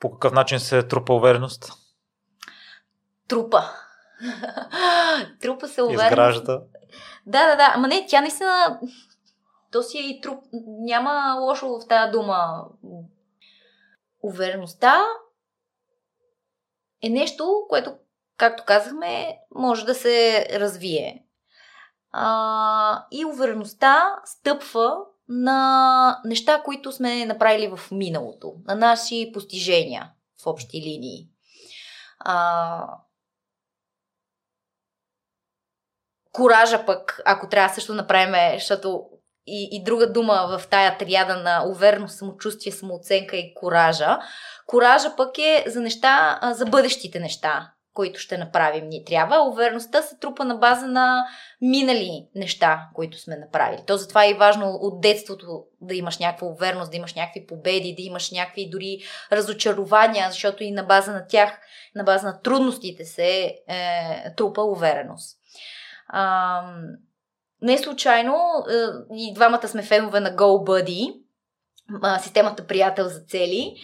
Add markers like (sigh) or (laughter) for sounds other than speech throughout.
По какъв начин се трупа увереност? Трупа. (laughs) трупа се увереност. Изгражда. Да, да, да. Ама не, тя наистина... То си е и труп. Няма лошо в тази дума. Увереността е нещо, което, както казахме, може да се развие. А, и увереността стъпва на неща, които сме направили в миналото, на наши постижения в общи линии. А, Коража пък, ако трябва също направим, защото и, и друга дума в тая триада на увереност, самочувствие, самооценка и коража. Коража пък е за неща, за бъдещите неща, които ще направим ни трябва. Увереността се трупа на база на минали неща, които сме направили. То затова е важно от детството да имаш някаква увереност, да имаш някакви победи, да имаш някакви дори разочарования, защото и на база на тях, на база на трудностите се е, трупа увереност. А, не случайно е, и двамата сме фенове на GoBuddy, системата приятел за цели.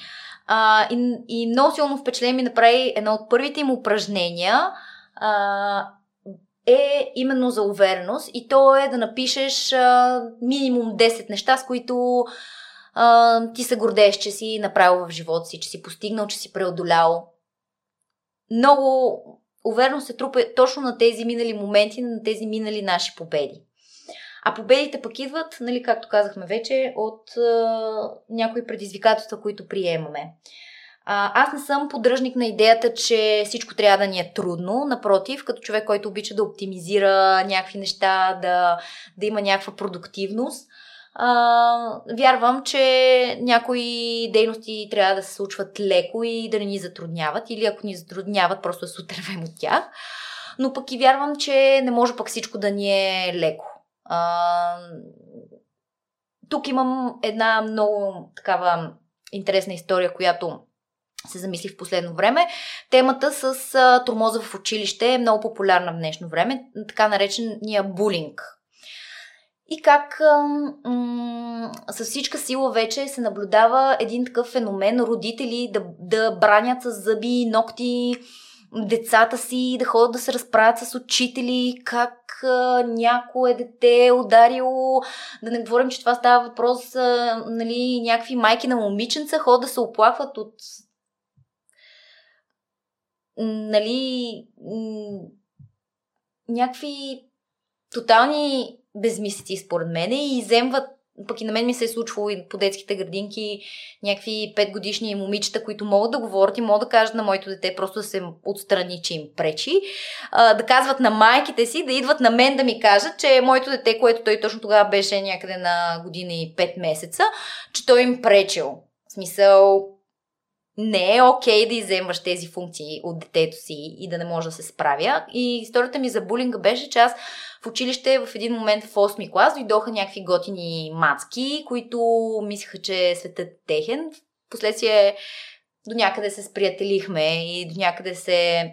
А, и, и много силно впечатление ми направи едно от първите им упражнения а, е именно за увереност и то е да напишеш а, минимум 10 неща, с които а, ти се гордееш, че си направил в живота си, че си постигнал, че си преодолял. Много увереност се трупа точно на тези минали моменти, на тези минали наши победи. А победите пък идват, нали, както казахме вече, от а, някои предизвикателства, които приемаме. А, аз не съм поддръжник на идеята, че всичко трябва да ни е трудно. Напротив, като човек, който обича да оптимизира някакви неща, да, да има някаква продуктивност, а, вярвам, че някои дейности трябва да се случват леко и да не ни затрудняват, или ако ни затрудняват, просто да се отървем от тях. Но пък и вярвам, че не може пък всичко да ни е леко. А, тук имам една много такава интересна история, която се замисли в последно време. Темата с а, тормоза в училище е много популярна в днешно време, така наречения булинг. И как м- с всичка сила вече се наблюдава един такъв феномен родители да, да бранят с зъби и ногти децата си, да ходят да се разправят с учители, как а, някое дете е ударило, да не говорим, че това става въпрос, а, нали, някакви майки на момиченца ходят да се оплакват от нали, някакви тотални безмислици според мен и иземват пък и на мен ми се е случвало и по детските градинки някакви 5 годишни момичета, които могат да говорят и могат да кажат на моето дете просто да се отстрани, че им пречи. А, да казват на майките си, да идват на мен да ми кажат, че моето дете, което той точно тогава беше някъде на година и 5 месеца, че той им пречил. В смисъл, не е окей okay да иземваш тези функции от детето си и да не може да се справя. И историята ми за булинга беше, че аз в училище в един момент в 8 клас дойдоха някакви готини мацки, които мислеха, че светът е техен. Впоследствие до някъде се сприятелихме и до някъде се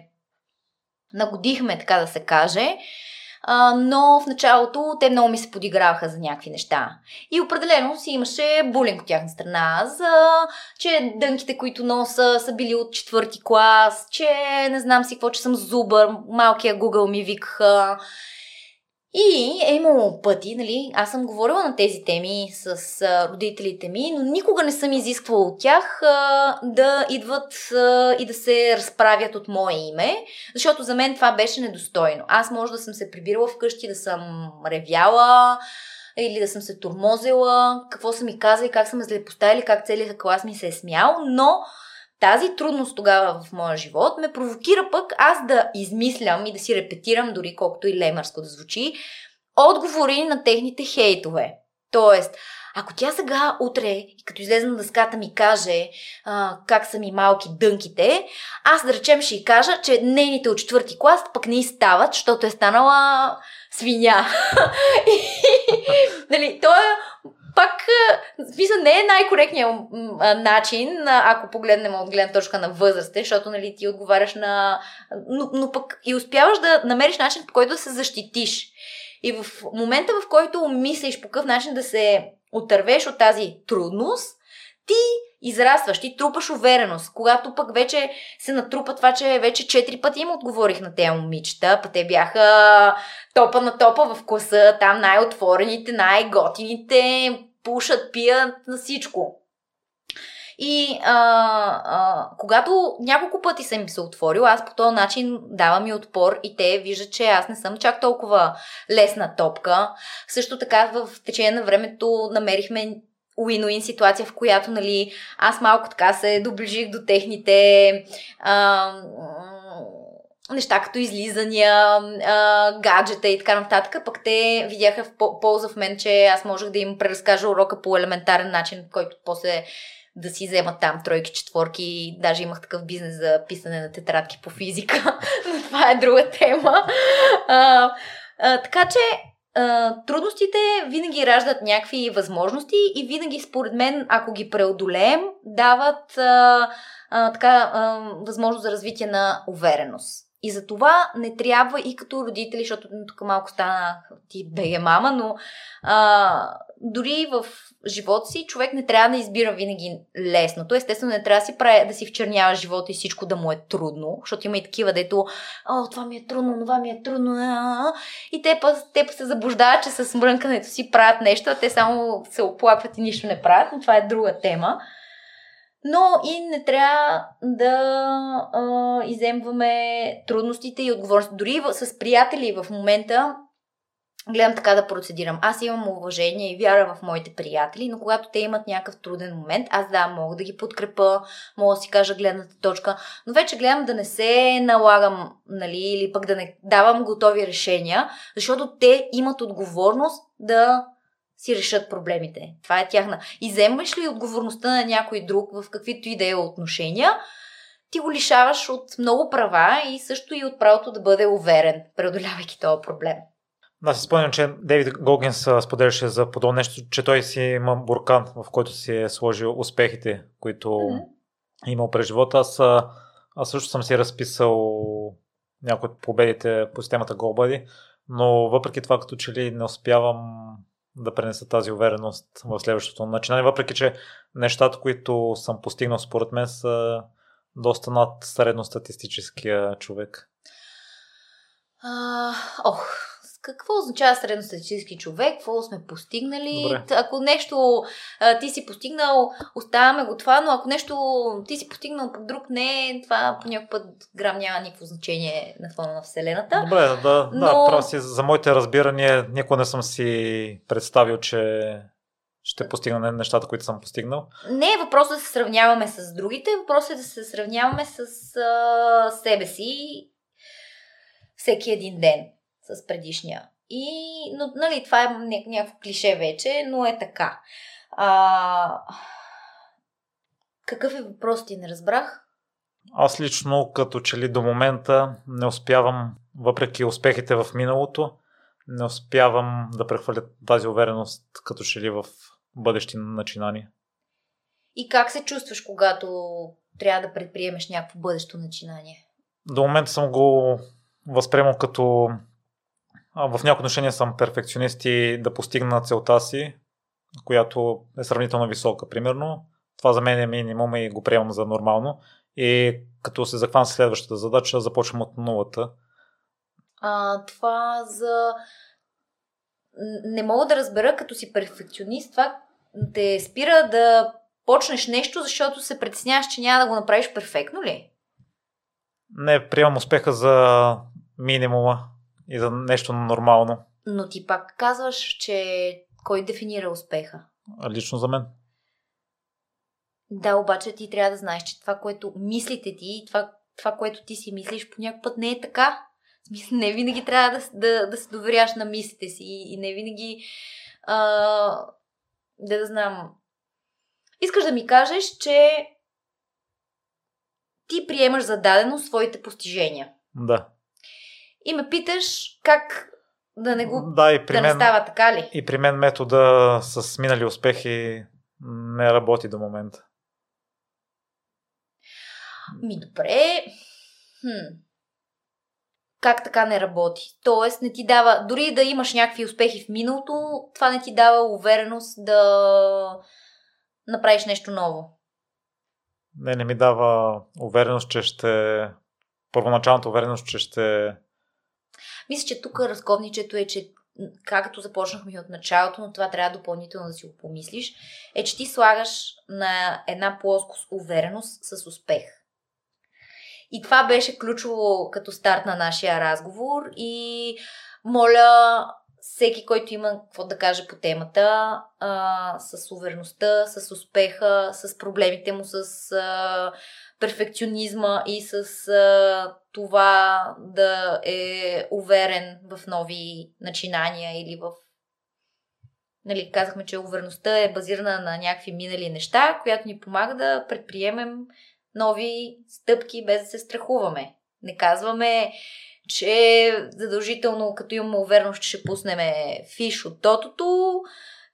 нагодихме, така да се каже. А, но в началото те много ми се подиграваха за някакви неща. И определено си имаше булинг от тяхна страна, за че дънките, които носа, са били от четвърти клас, че не знам си какво, че съм зубър, малкия Google ми викаха и е имало пъти, нали, аз съм говорила на тези теми с а, родителите ми, но никога не съм изисквала от тях а, да идват а, и да се разправят от мое име, защото за мен това беше недостойно. Аз може да съм се прибирала вкъщи, да съм ревяла, или да съм се турмозила, какво са ми казали, как са ме злепоставили, как целият клас ми се е смял, но тази трудност тогава в моя живот ме провокира пък аз да измислям и да си репетирам, дори колкото и лемърско да звучи, отговори на техните хейтове. Тоест, ако тя сега утре, като излезе на дъската ми каже а, как са ми малки дънките, аз да речем ще й кажа, че нейните от четвърти клас пък не стават, защото е станала свиня. (laughs) нали, то е пак, смисъл, не е най-коректният начин, ако погледнем от гледна точка на възрастта, защото нали, ти отговаряш на... Но, но пък и успяваш да намериш начин, по който да се защитиш. И в момента, в който мислиш по какъв начин да се отървеш от тази трудност, ти израстваш, ти трупаш увереност. Когато пък вече се натрупа това, че вече четири пъти им отговорих на тези момичета, па те бяха топа на топа в класа, там най-отворените, най-готините, пушат, пият на всичко. И а, а, когато няколко пъти съм им се отворил, аз по този начин давам и отпор и те виждат, че аз не съм чак толкова лесна топка. Също така в течение на времето намерихме уин-уин ситуация, в която нали, аз малко така се доближих до техните а, неща като излизания, а, гаджета и така нататък, пък те видяха в полза в мен, че аз можех да им преразкажа урока по елементарен начин, който после да си вземат там тройки, четворки. Даже имах такъв бизнес за писане на тетрадки по физика, (laughs) но това е друга тема. А, а, така че трудностите винаги раждат някакви възможности и винаги, според мен, ако ги преодолеем, дават а, а, така, а, възможност за развитие на увереност. И за това не трябва и като родители, защото тук малко стана ти беге мама, но а, дори в живота си човек не трябва да избира винаги лесното. Естествено, не трябва да си, прави, да си вчернява живота и всичко да му е трудно, защото има и такива, дето, о, това ми е трудно, това ми е трудно. И те те се заблуждават, че с мрънкането си правят нещо, а те само се оплакват и нищо не правят, но това е друга тема. Но и не трябва да а, иземваме трудностите и отговорностите. Дори с приятели в момента гледам така да процедирам. Аз имам уважение и вяра в моите приятели, но когато те имат някакъв труден момент, аз да, мога да ги подкрепа, мога да си кажа гледната точка, но вече гледам да не се налагам, нали, или пък да не давам готови решения, защото те имат отговорност да си решат проблемите. Това е тяхна. И вземаш ли отговорността на някой друг в каквито и да е отношения, ти го лишаваш от много права и също и от правото да бъде уверен, преодолявайки този проблем. Аз си спомням, че Дейвид Гогинс споделяше за подобно нещо, че той си има буркан, в който си е сложил успехите, които mm-hmm. е имал през живота. Аз, аз също съм си разписал някои от победите по системата GoBuddy, но въпреки това, като че ли не успявам да пренеса тази увереност в следващото начинание, въпреки че нещата, които съм постигнал според мен са доста над средностатистическия човек. А, ох, какво означава средностатистически човек, какво сме постигнали. Добре. Ако нещо а, ти си постигнал, оставяме го това, но ако нещо ти си постигнал, пък друг не, това по някакъв път грам няма никакво значение на фона на Вселената. Добре, да, но... да прав си. За моите разбирания никога не съм си представил, че ще постигна нещата, които съм постигнал. Не е въпрос да се сравняваме с другите, въпрос е да се сравняваме с а, себе си всеки един ден с предишния. И, но, нали, това е някакво клише вече, но е така. А, какъв е въпрос ти, не разбрах? Аз лично, като че ли до момента не успявам, въпреки успехите в миналото, не успявам да прехвърля тази увереност като че ли в бъдещи начинания. И как се чувстваш, когато трябва да предприемеш някакво бъдещо начинание? До момента съм го възприемал като в някои отношения съм перфекционист и да постигна целта си, която е сравнително висока, примерно. Това за мен е минимум и го приемам за нормално. И като се захвана следващата задача, започвам от нулата. А, това за... Не мога да разбера, като си перфекционист, това те спира да почнеш нещо, защото се притесняваш, че няма да го направиш перфектно ли? Не, приемам успеха за минимума и за нещо нормално. Но ти пак казваш, че кой дефинира успеха? Лично за мен. Да, обаче ти трябва да знаеш, че това, което мислите ти, това, това което ти си мислиш, по някакъв път не е така. Не винаги трябва да, да, да се доверяш на мислите си и не винаги а, да да знам. Искаш да ми кажеш, че ти приемаш за дадено своите постижения. Да и ме питаш как да не го да, и при да мен, не става така ли? И при мен метода с минали успехи не работи до момента. Ми добре. Хм. Как така не работи? Тоест не ти дава, дори да имаш някакви успехи в миналото, това не ти дава увереност да направиш нещо ново. не, не ми дава увереност, че ще... Първоначалната увереност, че ще... Мисля, че тук разковничето е, че както започнахме от началото, но това трябва допълнително да си го помислиш, е, че ти слагаш на една плоскост увереност с успех. И това беше ключово като старт на нашия разговор и моля всеки, който има какво да каже по темата, а, с увереността, с успеха, с проблемите му, с а, перфекционизма и с а, това да е уверен в нови начинания или в. Нали, казахме, че увереността е базирана на някакви минали неща, която ни помага да предприемем нови стъпки без да се страхуваме. Не казваме, че задължително, като имаме увереност, че ще пуснем фиш от тотото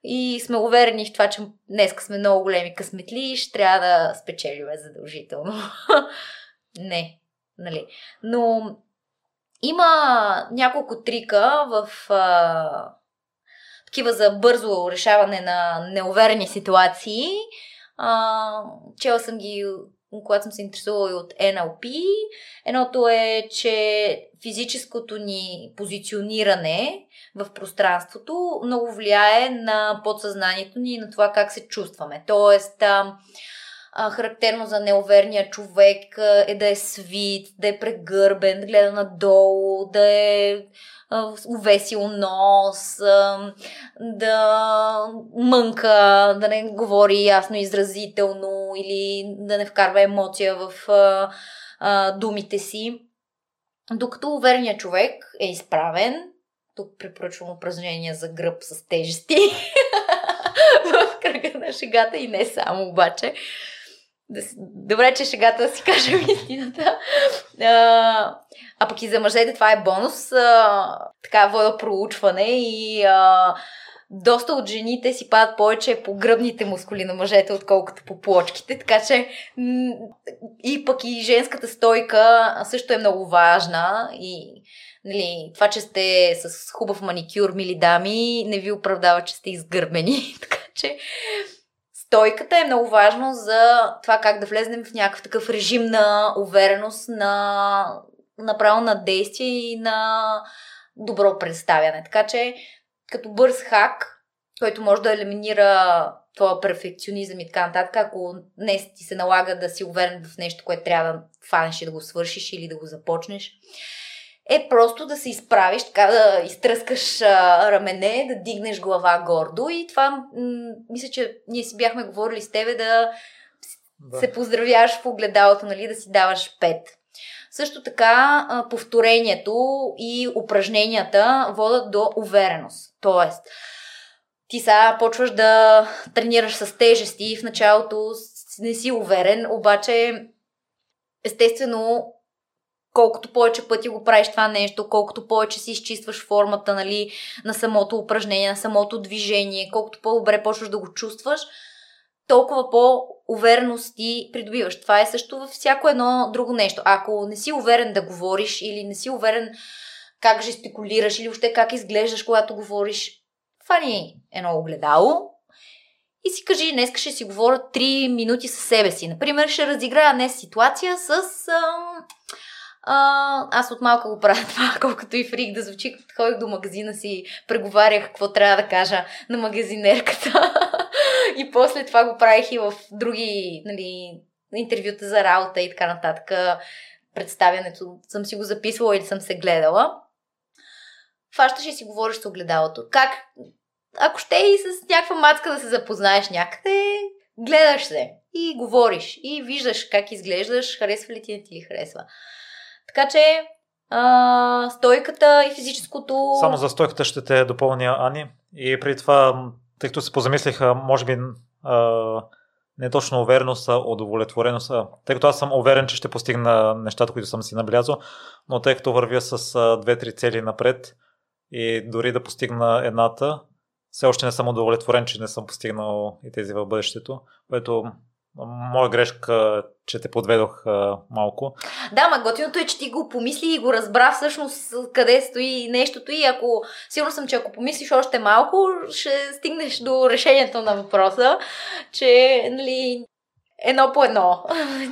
и сме уверени в това, че днес сме много големи късметли и ще трябва да спечелиме задължително. (laughs) Не, нали. Но има няколко трика в а, такива за бързо решаване на неуверени ситуации. А, чела съм ги когато съм се интересувала и от NLP. Едното е, че физическото ни позициониране в пространството много влияе на подсъзнанието ни и на това как се чувстваме. Тоест, а, а, характерно за неуверния човек е да е свит, да е прегърбен, да гледа надолу, да е увесил нос, да мънка, да не говори ясно изразително или да не вкарва емоция в думите си. Докато увереният човек е изправен, тук препоръчвам упражнения за гръб с тежести (laughs) в кръга на шегата и не само обаче. Добре, че шегата да си (laughs) кажем истината. А, а пък и за мъжете това е бонус. А, така вода проучване и а, доста от жените си падат повече по гръбните мускули на мъжете, отколкото по плочките. Така че и пък и женската стойка също е много важна и нали, това, че сте с хубав маникюр, мили дами, не ви оправдава, че сте изгърбени. (laughs) така че стойката е много важно за това как да влезнем в някакъв такъв режим на увереност, на направо на действие и на добро представяне. Така че като бърз хак, който може да елиминира твоя перфекционизъм и така нататък, ако днес ти се налага да си уверен в нещо, което трябва да фанеш и да го свършиш или да го започнеш, е просто да се изправиш, така да изтръскаш а, рамене, да дигнеш глава гордо и това, м- мисля, че ние си бяхме говорили с тебе да, да. се поздравяваш в огледалото, нали, да си даваш пет. Също така, а, повторението и упражненията водят до увереност. Тоест, ти сега почваш да тренираш с тежести, в началото не си уверен, обаче естествено колкото повече пъти го правиш това нещо, колкото повече си изчистваш формата нали, на самото упражнение, на самото движение, колкото по-добре почваш да го чувстваш, толкова по-увереност ти придобиваш. Това е също във всяко едно друго нещо. Ако не си уверен да говориш или не си уверен как жестикулираш или въобще как изглеждаш, когато говориш, фани едно огледало и си кажи, днес ще си говоря 3 минути със себе си. Например, ще разиграя днес ситуация с... Ам а, аз от малко го правя това, (laughs) колкото и фрик да звучи. Ходих до магазина си, преговарях какво трябва да кажа на магазинерката. (laughs) и после това го правих и в други нали, интервюта за работа и така нататък. Представянето съм си го записвала или съм се гледала. Фащаш и си говориш с огледалото. Как, ако ще и с някаква мацка да се запознаеш някъде, гледаш се и говориш и виждаш как изглеждаш, харесва ли ти, не ти ли харесва. Така че а, стойката и физическото... Само за стойката ще те допълня, Ани. И преди това, тъй като се позамислиха, може би а, не точно увереност, а удовлетвореност. Тъй като аз съм уверен, че ще постигна нещата, които съм си наблязал, но тъй като вървя с две-три цели напред и дори да постигна едната, все още не съм удовлетворен, че не съм постигнал и тези в бъдещето, което Моя грешка, че те подведох а, малко. Да, ма готиното е, че ти го помисли и го разбра всъщност къде стои нещото и ако, сигурно съм, че ако помислиш още малко, ще стигнеш до решението на въпроса, че, нали, едно по едно.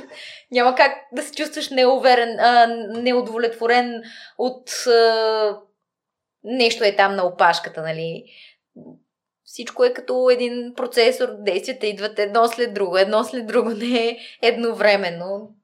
(laughs) Няма как да се чувстваш неуверен, а, неудовлетворен от а, нещо е там на опашката, нали? Всичко е като един процесор, действията идват едно след друго, едно след друго, (laughs) не е едновременно.